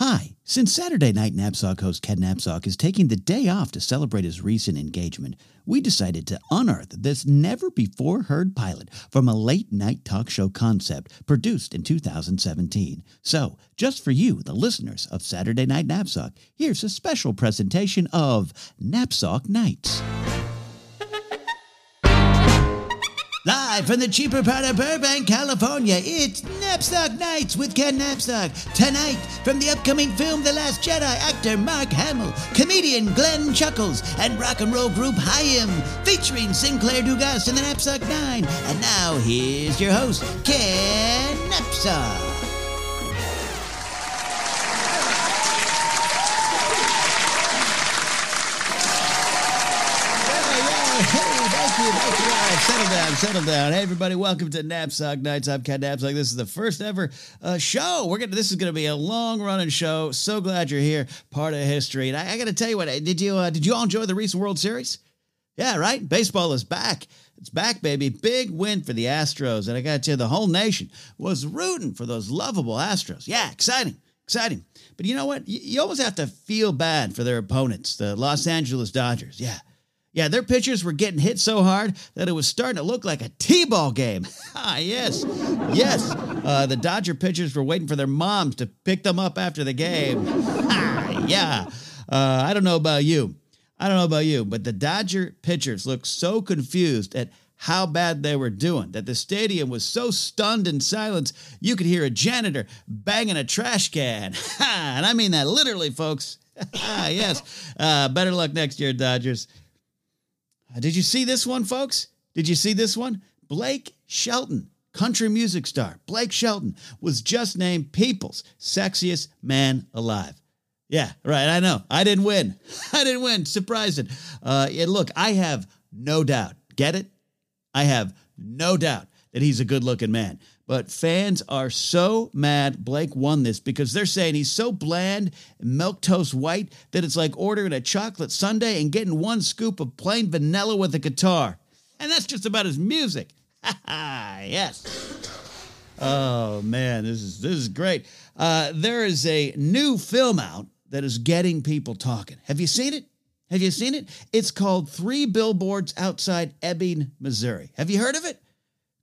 Hi. Since Saturday Night Knapsack host Ken Knapsack is taking the day off to celebrate his recent engagement, we decided to unearth this never before heard pilot from a late night talk show concept produced in 2017. So, just for you, the listeners of Saturday Night Knapsack, here's a special presentation of Knapsack Nights. Live from the cheaper part of Burbank, California, it's Knapsack Nights with Ken Knapsack. Tonight, from the upcoming film The Last Jedi, actor Mark Hamill, comedian Glenn Chuckles, and rock and roll group Haim, featuring Sinclair Dugas and the Knapsack Nine. And now, here's your host, Ken Knapsack. Settle down, settle down. Hey, everybody, welcome to Knapsack Nights. I'm Ken Knapsack. This is the first ever uh, show. We're gonna. This is gonna be a long running show. So glad you're here. Part of history. And I, I got to tell you what. Did you uh, did you all enjoy the recent World Series? Yeah, right. Baseball is back. It's back, baby. Big win for the Astros. And I got to tell you, the whole nation was rooting for those lovable Astros. Yeah, exciting, exciting. But you know what? You, you almost have to feel bad for their opponents, the Los Angeles Dodgers. Yeah. Yeah, their pitchers were getting hit so hard that it was starting to look like a T-ball game. ah, yes, yes. Uh, the Dodger pitchers were waiting for their moms to pick them up after the game. ah, yeah. Uh, I don't know about you. I don't know about you, but the Dodger pitchers looked so confused at how bad they were doing that the stadium was so stunned in silence you could hear a janitor banging a trash can. and I mean that literally, folks. ah, yes. Uh, better luck next year, Dodgers. Uh, did you see this one, folks? Did you see this one? Blake Shelton, country music star Blake Shelton, was just named People's Sexiest Man Alive. Yeah, right. I know. I didn't win. I didn't win. Surprising. Uh, and look, I have no doubt. Get it? I have no doubt that he's a good looking man. But fans are so mad Blake won this because they're saying he's so bland, milk toast white, that it's like ordering a chocolate sundae and getting one scoop of plain vanilla with a guitar. And that's just about his music. Ha ha. Yes. Oh man, this is this is great. Uh, there is a new film out that is getting people talking. Have you seen it? Have you seen it? It's called Three Billboards Outside Ebbing, Missouri. Have you heard of it?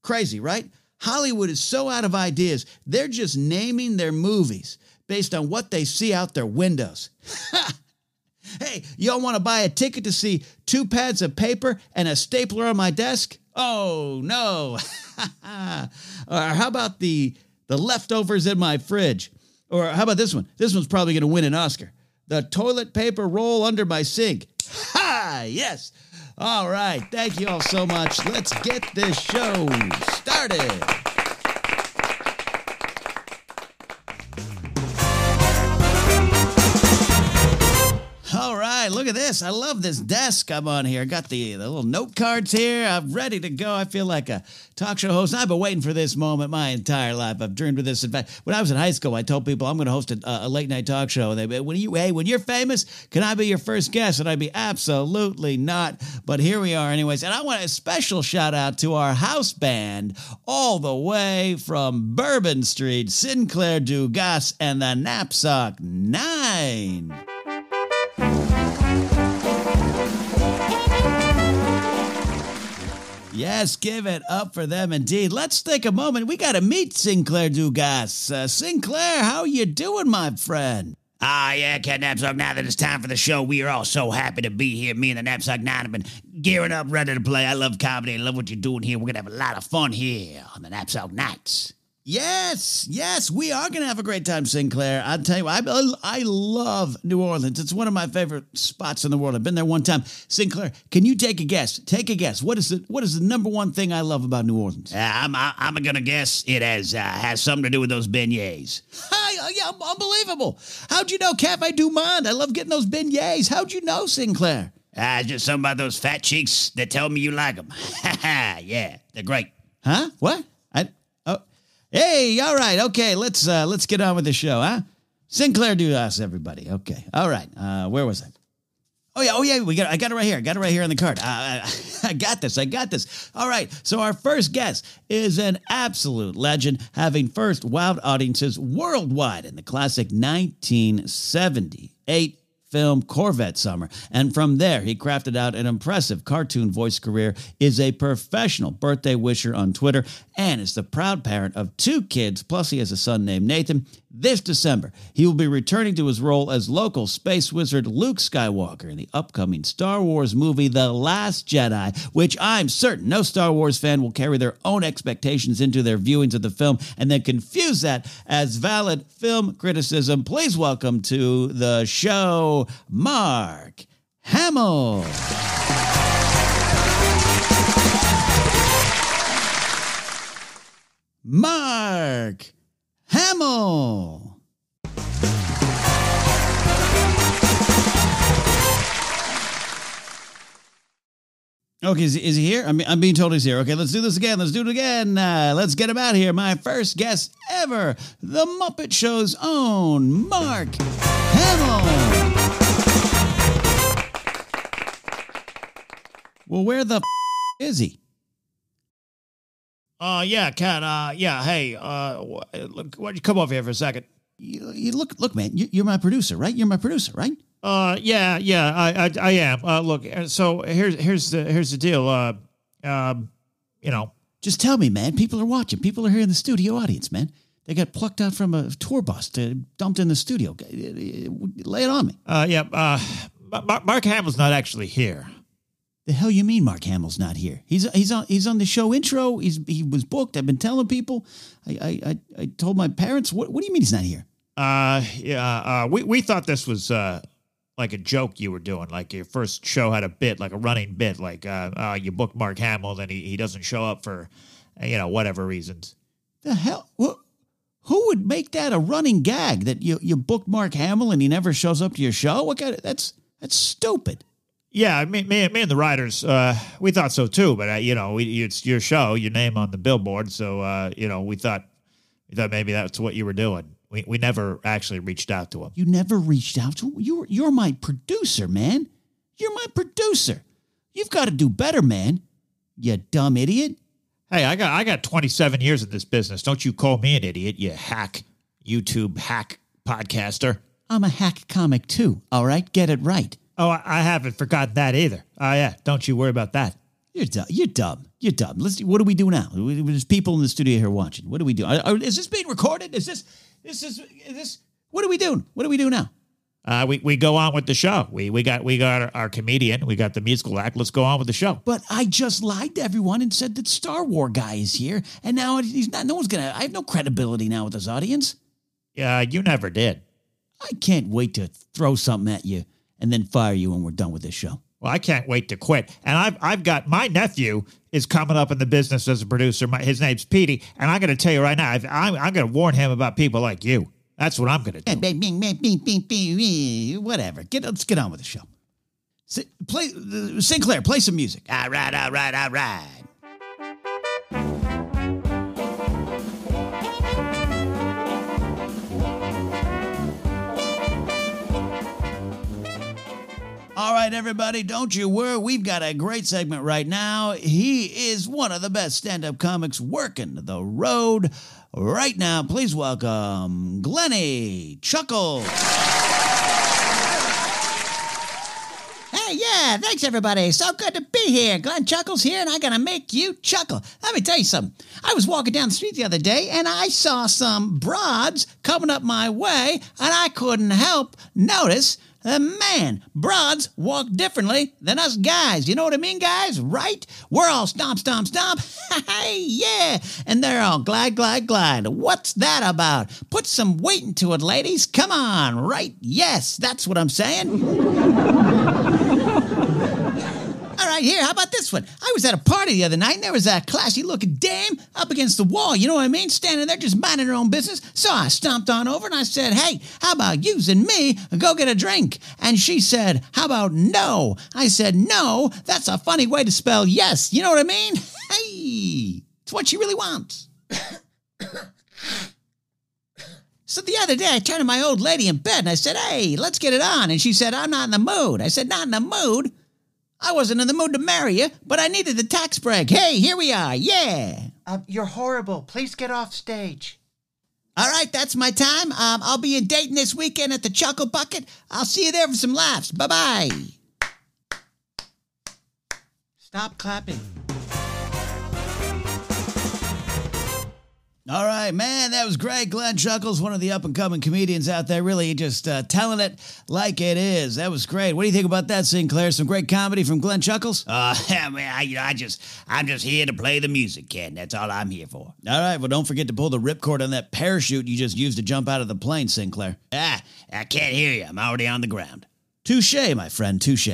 Crazy, right? Hollywood is so out of ideas, they're just naming their movies based on what they see out their windows. hey, y'all want to buy a ticket to see two pads of paper and a stapler on my desk? Oh, no. or how about the, the leftovers in my fridge? Or how about this one? This one's probably going to win an Oscar. The toilet paper roll under my sink. Ha! Yes. All right. Thank you all so much. Let's get this show started. Look at this. I love this desk I'm on here. I got the, the little note cards here. I'm ready to go. I feel like a talk show host. I've been waiting for this moment my entire life. I've dreamed of this. In fact, when I was in high school, I told people I'm going to host a, a late night talk show. And they, when you, hey, when you're famous, can I be your first guest? And I'd be absolutely not. But here we are, anyways. And I want a special shout out to our house band, all the way from Bourbon Street, Sinclair Dugas and the Knapsack Nine. Yes, give it up for them indeed. Let's take a moment. We got to meet Sinclair Dugas. Uh, Sinclair, how you doing, my friend? Ah, yeah, Cat Knapsack. Now that it's time for the show, we are all so happy to be here. Me and the Knapsack Nine have been gearing up, ready to play. I love comedy. I love what you're doing here. We're going to have a lot of fun here on the Knapsack Nights. Yes, yes, we are going to have a great time, Sinclair. I'll tell you, I, I love New Orleans. It's one of my favorite spots in the world. I've been there one time. Sinclair, can you take a guess? Take a guess. What is the what is the number one thing I love about New Orleans? Uh, I'm I, I'm gonna guess it has uh, has something to do with those beignets. Hi, yeah, unbelievable. How'd you know Cafe Du Monde? I love getting those beignets. How'd you know, Sinclair? Uh, just something about those fat cheeks that tell me you like them. yeah, they're great. Huh? What? I hey, all right, okay. Let's uh, let's get on with the show, huh? Sinclair us, everybody. Okay, all right. Uh, where was I? Oh yeah, oh yeah. We got. I got it right here. I got it right here on the card. Uh, I got this. I got this. All right. So our first guest is an absolute legend, having first wowed audiences worldwide in the classic 1978 film Corvette Summer. And from there, he crafted out an impressive cartoon voice career, is a professional birthday wisher on Twitter, and is the proud parent of two kids, plus he has a son named Nathan. This December, he will be returning to his role as local space wizard Luke Skywalker in the upcoming Star Wars movie The Last Jedi, which I'm certain no Star Wars fan will carry their own expectations into their viewings of the film and then confuse that as valid film criticism. Please welcome to the show, Mark Hamill. Mark Hamill. Okay, is, is he here? I'm, I'm being told he's here. Okay, let's do this again. Let's do it again. Uh, let's get him out here. My first guest ever, the Muppet Show's own Mark Hamill. Well, where the f- is he? Uh, yeah, Ken. Uh, yeah. Hey, uh, look, why don't you come over here for a second? You, you look, look, man. You, you're my producer, right? You're my producer, right? Uh, yeah, yeah, I, I, I am. Uh, look, uh, so here's here's the here's the deal. Uh, um, you know, Just tell me, man. People are watching. People are here in the studio audience, man. They got plucked out from a tour bus, to, dumped in the studio. Lay it on me. uh, yeah. Uh, Mark, Mark Hamill's not actually here. The hell you mean Mark Hamill's not here? He's he's on he's on the show intro. He's he was booked. I've been telling people. I I I, I told my parents. What what do you mean he's not here? Uh, yeah. Uh, we we thought this was uh like a joke you were doing. Like your first show had a bit, like a running bit. Like uh, uh you booked Mark Hamill, then he he doesn't show up for, you know, whatever reasons. The hell? What? Who would make that a running gag that you you booked Mark Hamill and he never shows up to your show? What kind of that's that's stupid. Yeah, me, me, me and the writers, uh, we thought so too. But uh, you know, we, it's your show, your name on the billboard, so uh, you know, we thought, we thought maybe that's what you were doing. We, we never actually reached out to him. You never reached out to. You're you're my producer, man. You're my producer. You've got to do better, man. You dumb idiot. Hey, I got I got 27 years in this business. Don't you call me an idiot, you hack, YouTube hack podcaster. I'm a hack comic too. All right, get it right. Oh, I, I haven't forgotten that either. Oh yeah, don't you worry about that. You're dumb. You're dumb. You're dumb. Let's. What do we do now? There's people in the studio here watching. What do we do? Are- are- is this being recorded? Is this? Is this? Is this? What are we doing? What do we do now? Uh, we, we go on with the show. We we got we got our, our comedian. We got the musical act. Let's go on with the show. But I just lied to everyone and said that Star War guy is here, and now he's not. No one's gonna. I have no credibility now with this audience. Yeah, you never did. I can't wait to throw something at you and then fire you when we're done with this show. Well, I can't wait to quit. And I've I've got my nephew is coming up in the business as a producer. My, his name's Petey, and I'm going to tell you right now, I'm I'm going to warn him about people like you. That's what I'm going to do. Whatever. Get let's get on with the show. Play Sinclair. Play some music. All right, all right, all right. All right, everybody, don't you worry. We've got a great segment right now. He is one of the best stand up comics working the road right now. Please welcome Glenny Chuckles. Hey, yeah, thanks everybody. So good to be here. Glenn Chuckles here, and I'm gonna make you chuckle. Let me tell you something. I was walking down the street the other day, and I saw some broads coming up my way, and I couldn't help notice Uh, man, broads walk differently than us guys. You know what I mean, guys? Right? We're all stomp, stomp, stomp. hey, yeah. And they're all glide, glide, glide. What's that about? Put some weight into it, ladies. Come on, right? Yes, that's what I'm saying. Right, here, how about this one? I was at a party the other night and there was a classy looking dame up against the wall, you know what I mean? Standing there just minding her own business. So I stomped on over and I said, Hey, how about you and me go get a drink? And she said, How about no? I said, No, that's a funny way to spell yes. You know what I mean? Hey, it's what she really wants. So the other day, I turned to my old lady in bed and I said, Hey, let's get it on. And she said, I'm not in the mood. I said, Not in the mood? I wasn't in the mood to marry you, but I needed the tax break. Hey, here we are. Yeah. Um, you're horrible. Please get off stage. All right, that's my time. Um, I'll be in Dayton this weekend at the Chuckle Bucket. I'll see you there for some laughs. Bye bye. Stop clapping. All right, man, that was great. Glenn Chuckles, one of the up and coming comedians out there, really just uh, telling it like it is. That was great. What do you think about that, Sinclair? Some great comedy from Glenn Chuckles? Uh, man, I, you know, I just, I'm just here to play the music, Ken. That's all I'm here for. All right, well, don't forget to pull the ripcord on that parachute you just used to jump out of the plane, Sinclair. Ah, I can't hear you. I'm already on the ground. Touche, my friend, touche.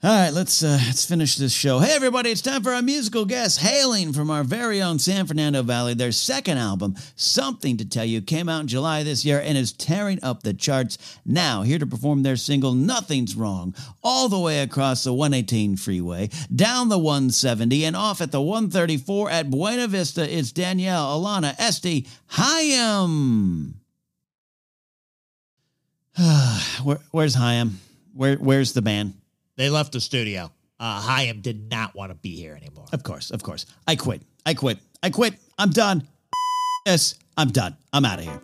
All right, let's uh, let's finish this show. Hey, everybody! It's time for our musical guest, hailing from our very own San Fernando Valley. Their second album, "Something to Tell You," came out in July this year and is tearing up the charts. Now, here to perform their single "Nothing's Wrong," all the way across the 118 freeway, down the 170, and off at the 134 at Buena Vista. It's Danielle, Alana, Este, Haim. Where, where's Haim? Where, where's the band? They left the studio. Uh, Haim did not want to be here anymore. Of course, of course. I quit. I quit. I quit. I'm done. Yes, I'm done. I'm out of here.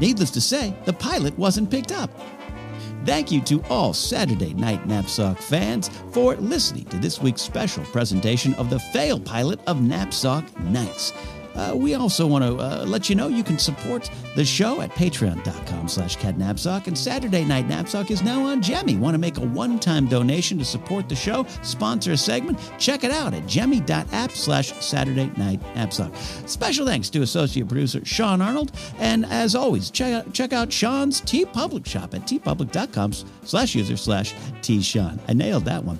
Needless to say, the pilot wasn't picked up. Thank you to all Saturday Night Knapsack fans for listening to this week's special presentation of the fail pilot of Knapsack Nights. Uh, we also want to uh, let you know you can support the show at patreon.com slash catnapsock. And saturday night knapsack is now on jemmy. Want to make a one-time donation to support the show? Sponsor a segment? Check it out at jemmy.app slash saturday night knapsack. Special thanks to associate producer sean arnold. And as always check out, check out sean's TeePublic shop at teepublic.com slash user slash t sean. I nailed that one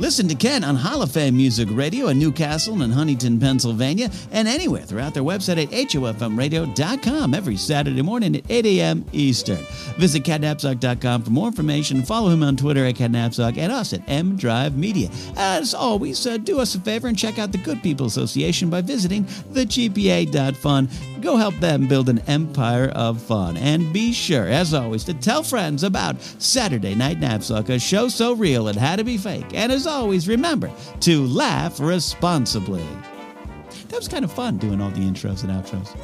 Listen to Ken on Hall of Fame Music Radio in Newcastle and Huntington, Pennsylvania, and anywhere throughout their website at hofmradio.com every Saturday morning at 8 a.m. Eastern. Visit catnapsock.com for more information. Follow him on Twitter at catnapsock and us at M Drive Media. As always, uh, do us a favor and check out the Good People Association by visiting thegpa.fun. Go help them build an empire of fun. And be sure, as always, to tell friends about Saturday Night Knapsack, a show so real it had to be fake. And as always, remember to laugh responsibly. That was kind of fun doing all the intros and outros.